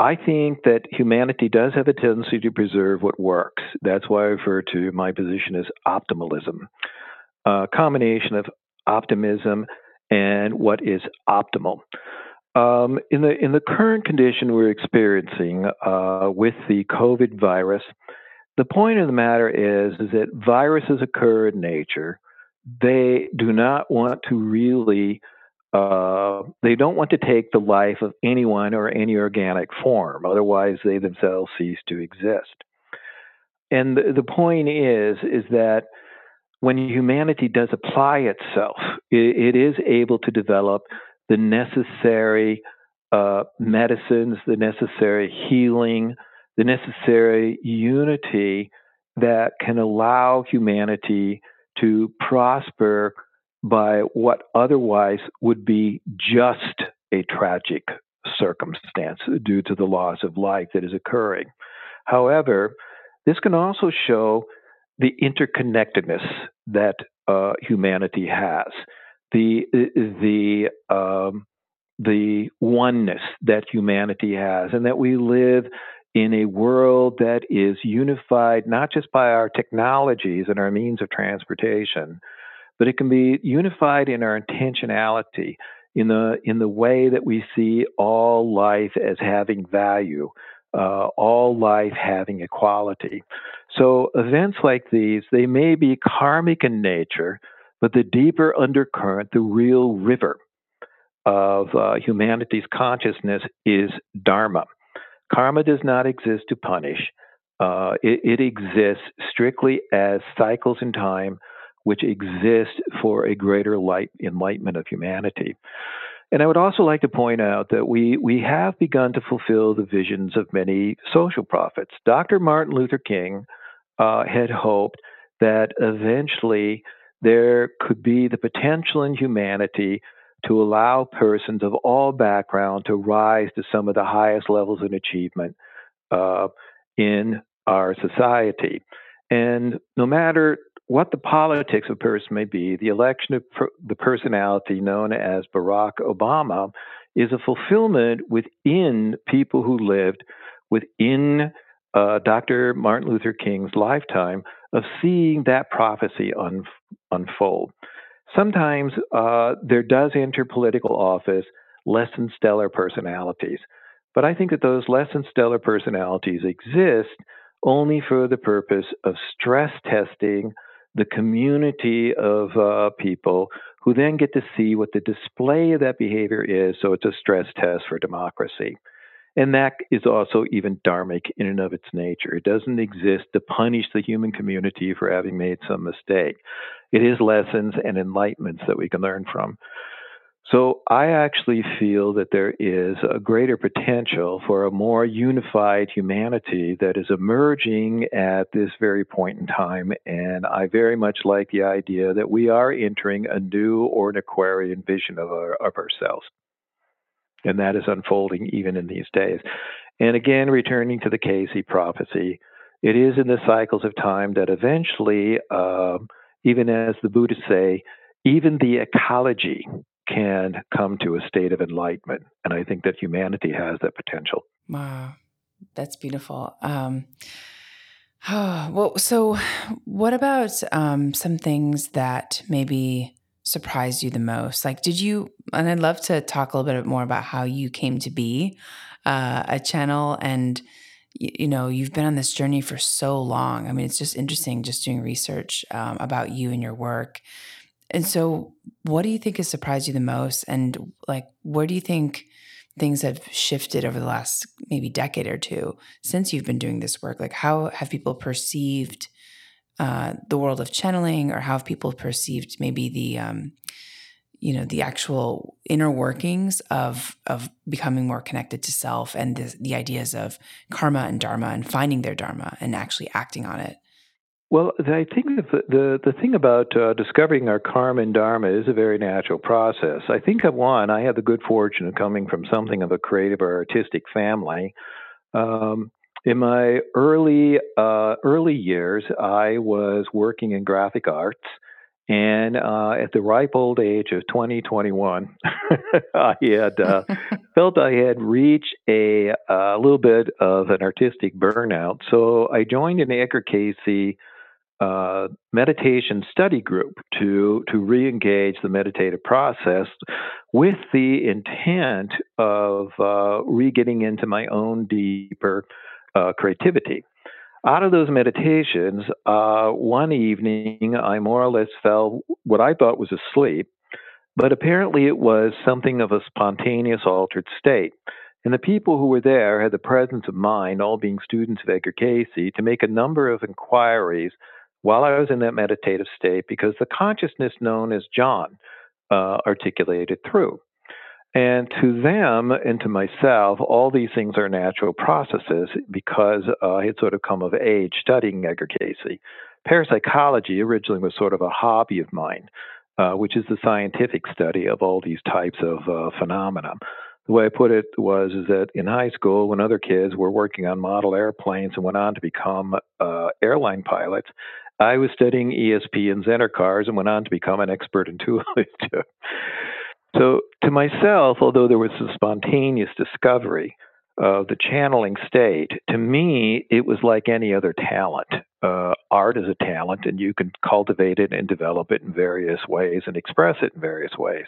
I think that humanity does have a tendency to preserve what works. That's why I refer to my position as optimalism. A combination of optimism and what is optimal. Um, in the in the current condition we're experiencing uh, with the COVID virus, the point of the matter is, is that viruses occur in nature. They do not want to really, uh, they don't want to take the life of anyone or any organic form. Otherwise, they themselves cease to exist. And the, the point is, is that when humanity does apply itself, it, it is able to develop the necessary uh, medicines, the necessary healing, the necessary unity that can allow humanity to prosper by what otherwise would be just a tragic circumstance due to the loss of life that is occurring. However, this can also show the interconnectedness that uh, humanity has, the the um, the oneness that humanity has, and that we live in a world that is unified not just by our technologies and our means of transportation, but it can be unified in our intentionality, in the in the way that we see all life as having value, uh, all life having equality. So events like these, they may be karmic in nature, but the deeper undercurrent, the real river of uh, humanity's consciousness is dharma. Karma does not exist to punish. Uh, it, it, exists strictly as cycles in time, which exist for a greater light enlightenment of humanity. And I would also like to point out that we, we have begun to fulfill the visions of many social prophets. Dr. Martin Luther King uh, had hoped that eventually there could be the potential in humanity to allow persons of all background to rise to some of the highest levels of achievement uh, in our society. And no matter what the politics of a person may be, the election of per- the personality known as Barack Obama is a fulfillment within people who lived within uh, Dr. Martin Luther King's lifetime of seeing that prophecy un- unfold. Sometimes uh, there does enter political office less than stellar personalities, but I think that those less than stellar personalities exist only for the purpose of stress testing the community of uh, people who then get to see what the display of that behavior is. So it's a stress test for democracy. And that is also even dharmic in and of its nature. It doesn't exist to punish the human community for having made some mistake. It is lessons and enlightenments that we can learn from. So I actually feel that there is a greater potential for a more unified humanity that is emerging at this very point in time. And I very much like the idea that we are entering a new or an Aquarian vision of, our, of ourselves and that is unfolding even in these days. And again, returning to the Cayce prophecy, it is in the cycles of time that eventually, um, even as the Buddhists say, even the ecology can come to a state of enlightenment. And I think that humanity has that potential. Wow, that's beautiful. Um, oh, well, so what about um, some things that maybe surprised you the most? Like, did you, and I'd love to talk a little bit more about how you came to be uh, a channel and, you, you, know, you've been on this journey for so long. I mean, it's just interesting just doing research um, about you and your work. And so, what do you think has surprised you the most? And, like, where do you think things have shifted over the last maybe decade or two since you've been doing this work? Like, how have people perceived uh, the world of channeling or how people perceived maybe the um, you know the actual inner workings of of becoming more connected to self and the, the ideas of karma and dharma and finding their dharma and actually acting on it well, I think the the, the thing about uh, discovering our karma and dharma is a very natural process. I think of one, I had the good fortune of coming from something of a creative or artistic family. Um, in my early uh, early years, I was working in graphic arts, and uh, at the ripe old age of 2021, I had uh, felt I had reached a, a little bit of an artistic burnout. So I joined an Edgar Cayce uh, meditation study group to to re-engage the meditative process with the intent of uh, re-getting into my own deeper uh, creativity. Out of those meditations, uh, one evening I more or less fell what I thought was asleep, but apparently it was something of a spontaneous altered state. And the people who were there had the presence of mind, all being students of Edgar Cayce, to make a number of inquiries while I was in that meditative state because the consciousness known as John uh, articulated through. And to them and to myself, all these things are natural processes because uh, I had sort of come of age studying Edgar Cayce. Parapsychology originally was sort of a hobby of mine, uh, which is the scientific study of all these types of uh, phenomena. The way I put it was is that in high school, when other kids were working on model airplanes and went on to become uh, airline pilots, I was studying ESP and Zener cards and went on to become an expert in Tulalip. So, to myself, although there was a spontaneous discovery of the channeling state, to me, it was like any other talent. Uh, art is a talent, and you can cultivate it and develop it in various ways and express it in various ways.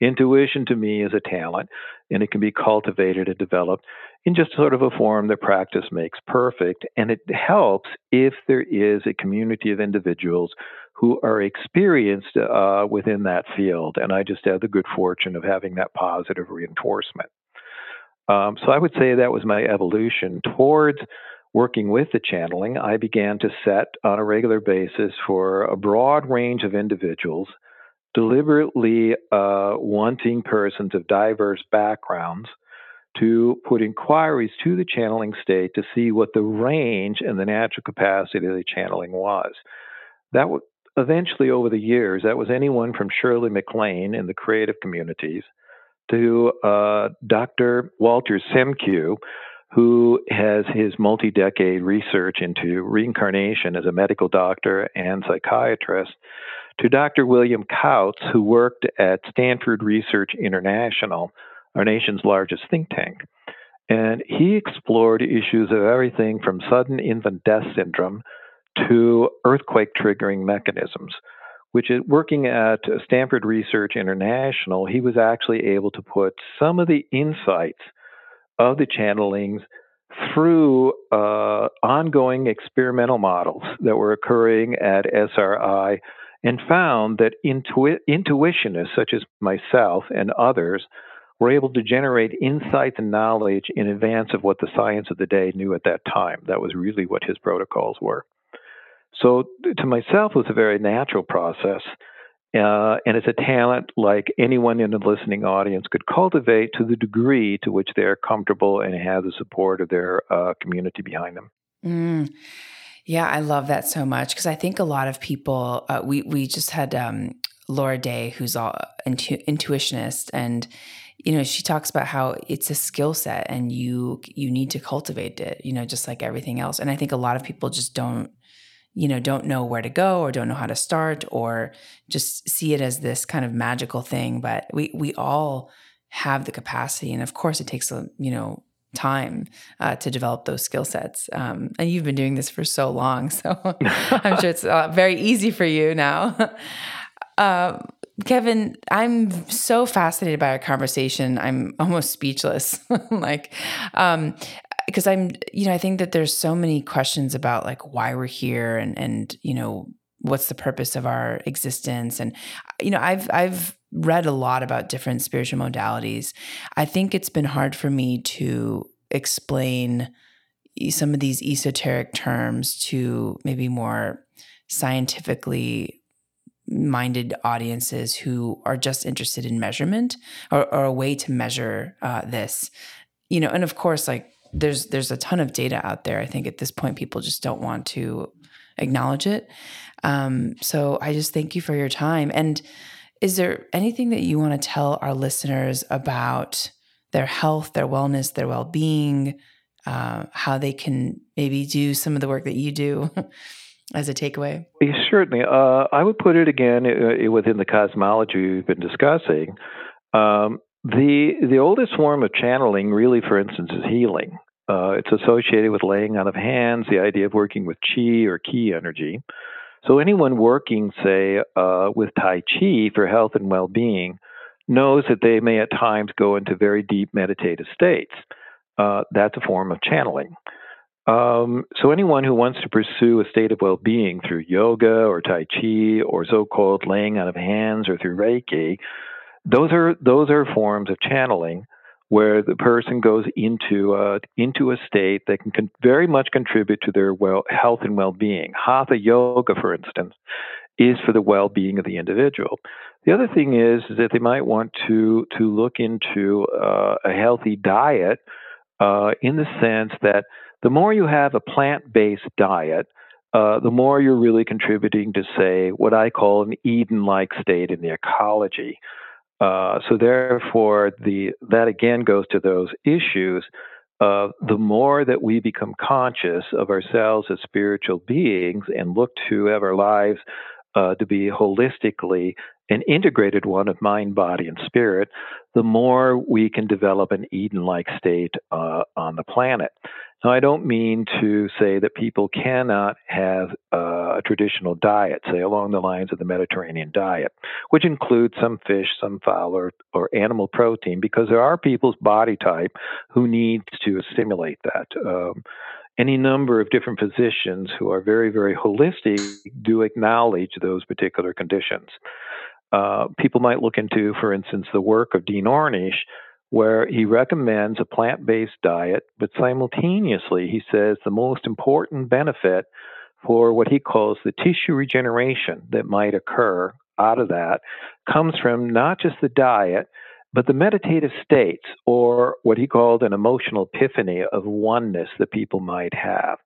Intuition, to me, is a talent, and it can be cultivated and developed in just sort of a form that practice makes perfect. And it helps if there is a community of individuals who are experienced uh, within that field. And I just had the good fortune of having that positive reinforcement. Um, so I would say that was my evolution towards working with the channeling. I began to set on a regular basis for a broad range of individuals, deliberately uh, wanting persons of diverse backgrounds to put inquiries to the channeling state to see what the range and the natural capacity of the channeling was. That w- eventually, over the years, that was anyone from Shirley MacLaine in the creative communities to uh, Dr. Walter Semkiw, who has his multi decade research into reincarnation as a medical doctor and psychiatrist, to Dr. William Kautz, who worked at Stanford Research International our nation's largest think tank. And he explored issues of everything from sudden infant death syndrome to earthquake triggering mechanisms, which is working at Stanford Research International, he was actually able to put some of the insights of the channelings through uh, ongoing experimental models that were occurring at SRI and found that intu- intuitionists such as myself and others were able to generate insights and knowledge in advance of what the science of the day knew at that time. That was really what his protocols were. So, to myself, it was a very natural process. Uh, and it's a talent like anyone in the listening audience could cultivate to the degree to which they're comfortable and have the support of their uh, community behind them. Mm. Yeah, I love that so much because I think a lot of people. Uh, we we just had um, Laura Day, who's all intu- intuitionist, and you know she talks about how it's a skill set and you you need to cultivate it you know just like everything else and i think a lot of people just don't you know don't know where to go or don't know how to start or just see it as this kind of magical thing but we we all have the capacity and of course it takes a you know time uh, to develop those skill sets um, and you've been doing this for so long so i'm sure it's uh, very easy for you now uh, Kevin, I'm so fascinated by our conversation. I'm almost speechless. like, um, because I'm, you know, I think that there's so many questions about like why we're here and and you know what's the purpose of our existence and you know I've I've read a lot about different spiritual modalities. I think it's been hard for me to explain some of these esoteric terms to maybe more scientifically minded audiences who are just interested in measurement or, or a way to measure uh, this you know and of course like there's there's a ton of data out there i think at this point people just don't want to acknowledge it um, so i just thank you for your time and is there anything that you want to tell our listeners about their health their wellness their well-being uh, how they can maybe do some of the work that you do as a takeaway? Certainly. Uh, I would put it again uh, within the cosmology we've been discussing. Um, the the oldest form of channeling, really, for instance, is healing. Uh, it's associated with laying on of hands, the idea of working with chi or ki energy. So anyone working, say, uh, with Tai Chi for health and well-being, knows that they may at times go into very deep meditative states. Uh, that's a form of channeling. Um, so anyone who wants to pursue a state of well-being through yoga or tai chi or so-called laying out of hands or through reiki, those are those are forms of channeling where the person goes into a, into a state that can con- very much contribute to their well health and well-being. Hatha yoga, for instance, is for the well-being of the individual. The other thing is, is that they might want to to look into uh, a healthy diet uh, in the sense that the more you have a plant based diet, uh, the more you're really contributing to, say, what I call an Eden like state in the ecology. Uh, so, therefore, the, that again goes to those issues of the more that we become conscious of ourselves as spiritual beings and look to have our lives uh, to be holistically an integrated one of mind, body, and spirit, the more we can develop an Eden like state uh, on the planet. Now, I don't mean to say that people cannot have uh, a traditional diet, say along the lines of the Mediterranean diet, which includes some fish, some fowl, or, or animal protein, because there are people's body type who need to stimulate that. Um, any number of different physicians who are very, very holistic do acknowledge those particular conditions. Uh, people might look into, for instance, the work of Dean Ornish, where he recommends a plant based diet, but simultaneously he says the most important benefit for what he calls the tissue regeneration that might occur out of that comes from not just the diet, but the meditative states, or what he called an emotional epiphany of oneness that people might have.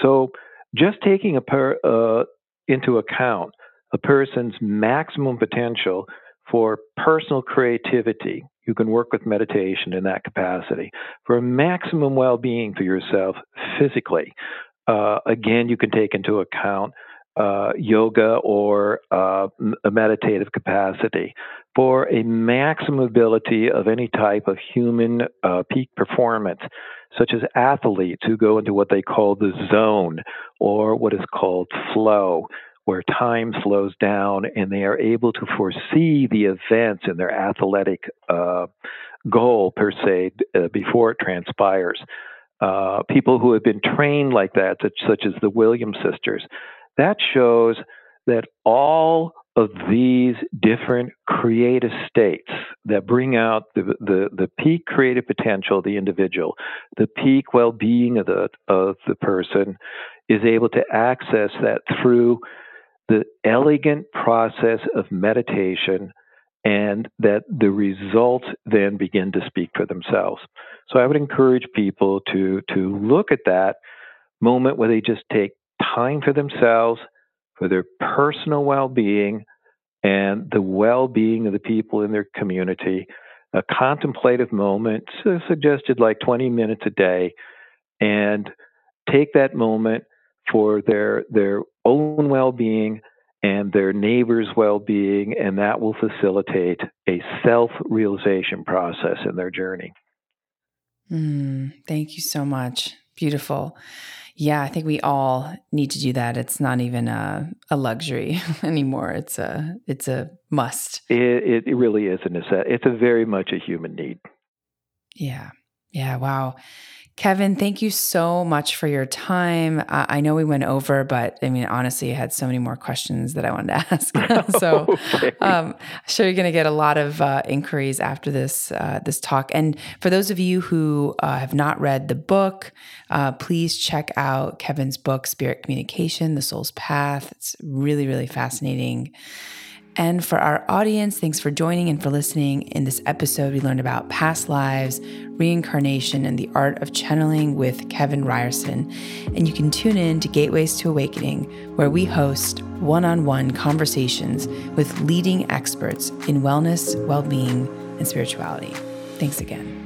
So, just taking per, uh, into account a person's maximum potential for personal creativity, you can work with meditation in that capacity. For maximum well being for yourself physically, uh, again, you can take into account uh, yoga or uh, a meditative capacity. For a maximum ability of any type of human uh, peak performance, such as athletes who go into what they call the zone or what is called flow where time slows down and they are able to foresee the events in their athletic uh, goal, per se, uh, before it transpires. Uh, people who have been trained like that, such, such as the Williams sisters, that shows that all of these different creative states that bring out the, the, the peak creative potential of the individual, the peak well being of the, of the person, is able to access that through the elegant process of meditation and that the results then begin to speak for themselves. So I would encourage people to to look at that moment where they just take time for themselves, for their personal well-being and the well-being of the people in their community. A contemplative moment, suggested like 20 minutes a day, and take that moment for their their own well-being and their neighbors' well-being, and that will facilitate a self-realization process in their journey. Mm, thank you so much. Beautiful. Yeah, I think we all need to do that. It's not even a, a luxury anymore. It's a it's a must. It, it really is a necessity. It's a very much a human need. Yeah. Yeah. Wow. Kevin, thank you so much for your time. Uh, I know we went over, but I mean, honestly, I had so many more questions that I wanted to ask. so okay. um, I'm sure you're going to get a lot of uh, inquiries after this uh, this talk. And for those of you who uh, have not read the book, uh, please check out Kevin's book, Spirit Communication: The Soul's Path. It's really, really fascinating. And for our audience, thanks for joining and for listening. In this episode, we learned about past lives, reincarnation, and the art of channeling with Kevin Ryerson. And you can tune in to Gateways to Awakening, where we host one on one conversations with leading experts in wellness, well being, and spirituality. Thanks again.